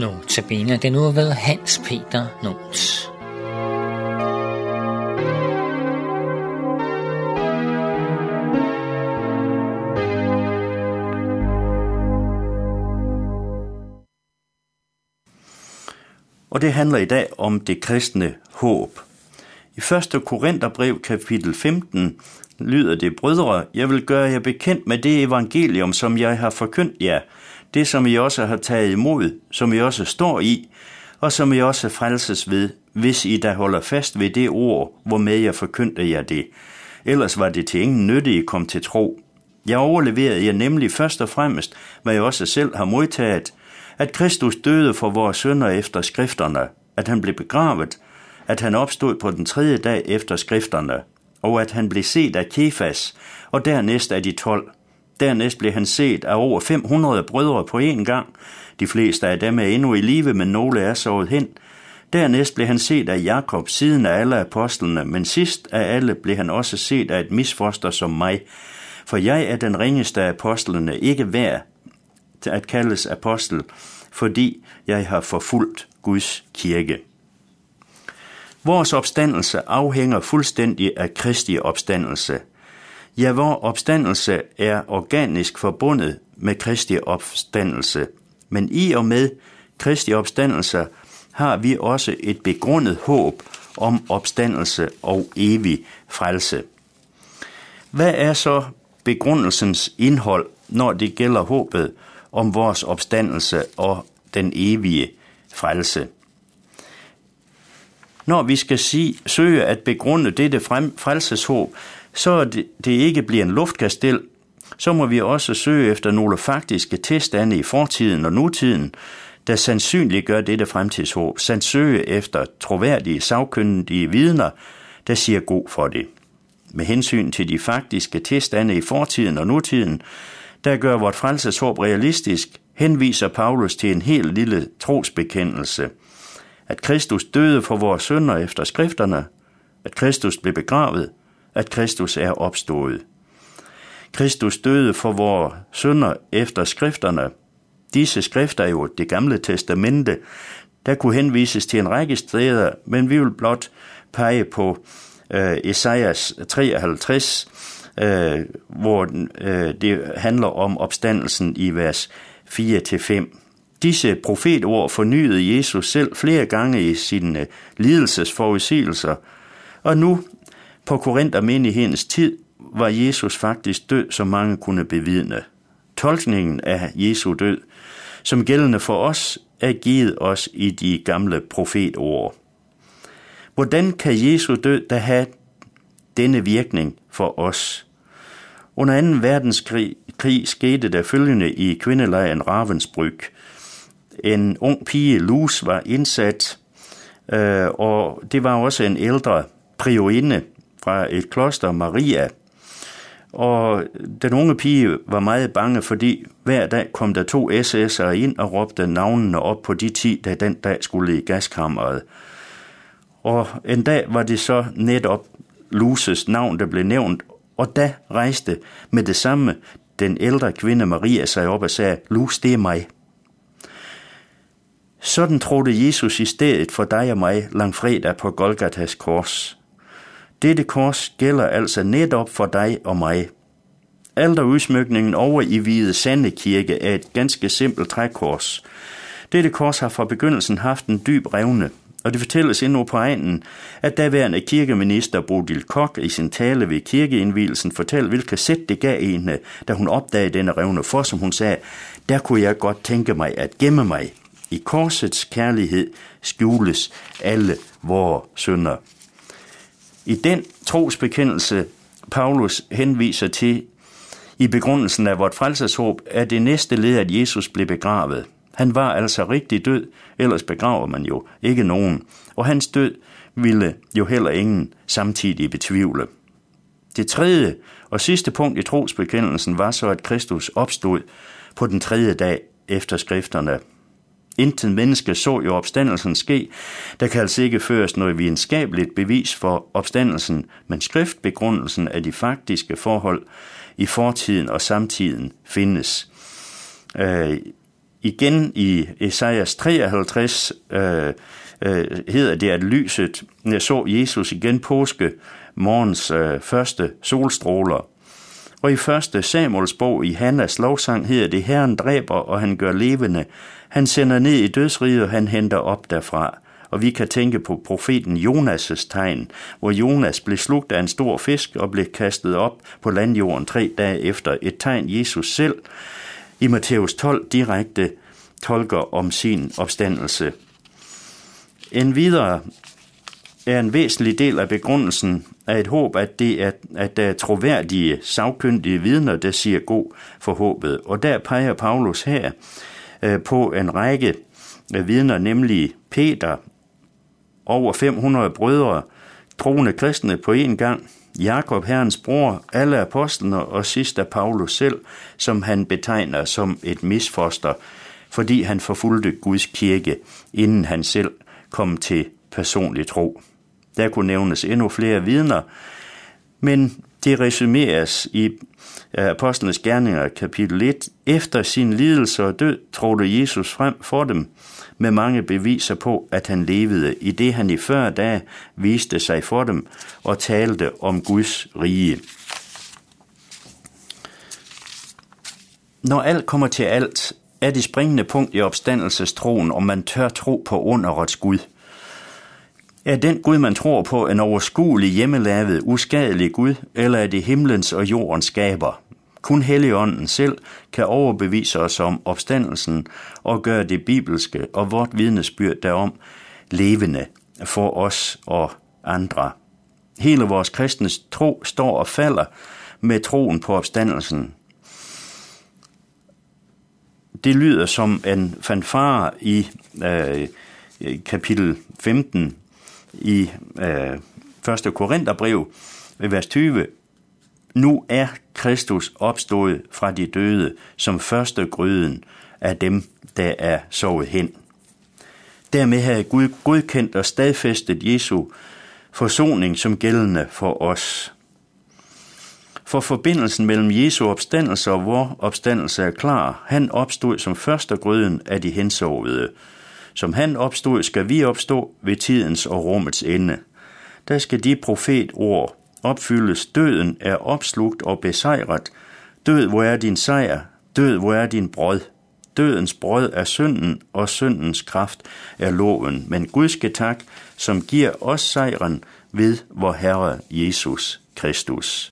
Notabene den nu ved Hans Peter Nons. Og det handler i dag om det kristne håb. I 1. Korintherbrev kapitel 15 lyder det, Brødre, jeg vil gøre jer bekendt med det evangelium, som jeg har forkyndt jer, det som I også har taget imod, som I også står i, og som I også frelses ved, hvis I da holder fast ved det ord, hvormed jeg forkyndte jer det. Ellers var det til ingen nytte, I kom til tro. Jeg overleverede jer nemlig først og fremmest, hvad jeg også selv har modtaget, at Kristus døde for vores sønder efter skrifterne, at han blev begravet, at han opstod på den tredje dag efter skrifterne, og at han blev set af Kefas, og dernæst af de tolv. Dernæst blev han set af over 500 brødre på én gang. De fleste af dem er endnu i live, men nogle er sovet hen. Dernæst blev han set af Jakob, siden af alle apostlene, men sidst af alle blev han også set af et misfoster som mig. For jeg er den ringeste af apostlene, ikke værd at kaldes apostel, fordi jeg har forfulgt Guds kirke. Vores opstandelse afhænger fuldstændig af Kristi opstandelse. Ja, vor opstandelse er organisk forbundet med Kristi opstandelse. Men i og med Kristi opstandelse har vi også et begrundet håb om opstandelse og evig frelse. Hvad er så begrundelsens indhold, når det gælder håbet om vores opstandelse og den evige frelse? Når vi skal sige, søge at begrunde dette frelseshåb, så det, det ikke bliver en luftkastel, så må vi også søge efter nogle faktiske tilstande i fortiden og nutiden, der sandsynligt gør dette fremtidshåb, samt søge efter troværdige, sagkyndige vidner, der siger god for det. Med hensyn til de faktiske tilstande i fortiden og nutiden, der gør vort frelseshåb realistisk, henviser Paulus til en helt lille trosbekendelse – at Kristus døde for vores sønder efter skrifterne, at Kristus blev begravet, at Kristus er opstået. Kristus døde for vores sønder efter skrifterne. Disse skrifter er jo det gamle testamente, der kunne henvises til en række steder, men vi vil blot pege på øh, Esajas 53, øh, hvor øh, det handler om opstandelsen i vers 4-5. Disse profetord fornyede Jesus selv flere gange i sine lidelsesforudsigelser, og nu på Korinthermenighedens tid var Jesus faktisk død, som mange kunne bevidne. Tolkningen af Jesu død, som gældende for os, er givet os i de gamle profetord. Hvordan kan Jesu død da have denne virkning for os? Under 2. verdenskrig krig skete der følgende i kvindelejren Ravensbrück, en ung pige, Luz, var indsat, øh, og det var også en ældre priorinde fra et kloster, Maria. Og den unge pige var meget bange, fordi hver dag kom der to SS'ere ind og råbte navnene op på de ti, der den dag skulle i gaskammeret. Og en dag var det så netop Luces navn, der blev nævnt, og da rejste med det samme den ældre kvinde Maria sig op og sagde, Lus, det er mig. Sådan trådte Jesus i stedet for dig og mig langfredag på Golgatas kors. Dette kors gælder altså netop for dig og mig. Alderudsmykningen over i Hvide Sande Kirke er et ganske simpelt trækors. Dette kors har fra begyndelsen haft en dyb revne, og det fortælles endnu på egnen, at daværende kirkeminister Bodil Kok i sin tale ved kirkeindvielsen fortalte, hvilket sæt det gav hende, da hun opdagede denne revne, for som hun sagde, der kunne jeg godt tænke mig at gemme mig. I korsets kærlighed skjules alle vores synder. I den trosbekendelse, Paulus henviser til i begrundelsen af vort frelseshåb, er det næste led, at Jesus blev begravet. Han var altså rigtig død, ellers begraver man jo ikke nogen. Og hans død ville jo heller ingen samtidig betvivle. Det tredje og sidste punkt i trosbekendelsen var så, at Kristus opstod på den tredje dag efter skrifterne. Intet menneske så jo opstandelsen ske. Der kan altså ikke føres noget videnskabeligt bevis for opstandelsen, men skriftbegrundelsen af de faktiske forhold i fortiden og samtiden findes. Øh, Igen i Esajas 53 øh, øh, hedder det, at lyset øh, så Jesus igen påske morgens øh, første solstråler. Og i første Samuels bog i Hannas lovsang hedder det, Herren dræber, og han gør levende. Han sender ned i dødsriget, og han henter op derfra. Og vi kan tænke på profeten Jonas' tegn, hvor Jonas blev slugt af en stor fisk og blev kastet op på landjorden tre dage efter. Et tegn Jesus selv i Matthæus 12 direkte tolker om sin opstandelse. En videre er en væsentlig del af begrundelsen af et håb, at det er, at der er troværdige, sagkyndige vidner, der siger god for håbet. Og der peger Paulus her Øh, på en række øh, vidner, nemlig Peter, over 500 brødre, troende kristne på én gang, Jakob, herrens bror, alle apostlene og sidst af Paulus selv, som han betegner som et misfoster, fordi han forfulgte Guds kirke, inden han selv kom til personlig tro. Der kunne nævnes endnu flere vidner, men det resumeres i Apostlenes Gerninger kapitel 1. Efter sin lidelse og død trådte Jesus frem for dem med mange beviser på, at han levede, i det han i 40 dage viste sig for dem og talte om Guds rige. Når alt kommer til alt, er det springende punkt i opstandelsestroen, om man tør tro på underets Gud – er den Gud, man tror på, en overskuelig, hjemmelavet, uskadelig Gud, eller er det himlens og jordens skaber? Kun Helligånden selv kan overbevise os om opstandelsen og gøre det bibelske og vort vidnesbyrd derom levende for os og andre. Hele vores kristnes tro står og falder med troen på opstandelsen. Det lyder som en fanfare i øh, kapitel 15 i øh, 1. Korintherbrev ved vers 20. Nu er Kristus opstået fra de døde som første gryden af dem, der er sovet hen. Dermed har Gud godkendt og stadfæstet Jesu forsoning som gældende for os. For forbindelsen mellem Jesu opstandelse og vor opstandelse er klar. Han opstod som første gryden af de hensovede. Som han opstod, skal vi opstå ved tidens og rummets ende. Der skal de profetord opfyldes. Døden er opslugt og besejret. Død, hvor er din sejr? Død, hvor er din brød? Dødens brød er synden, og syndens kraft er loven. Men Gud skal tak, som giver os sejren ved vor Herre Jesus Kristus.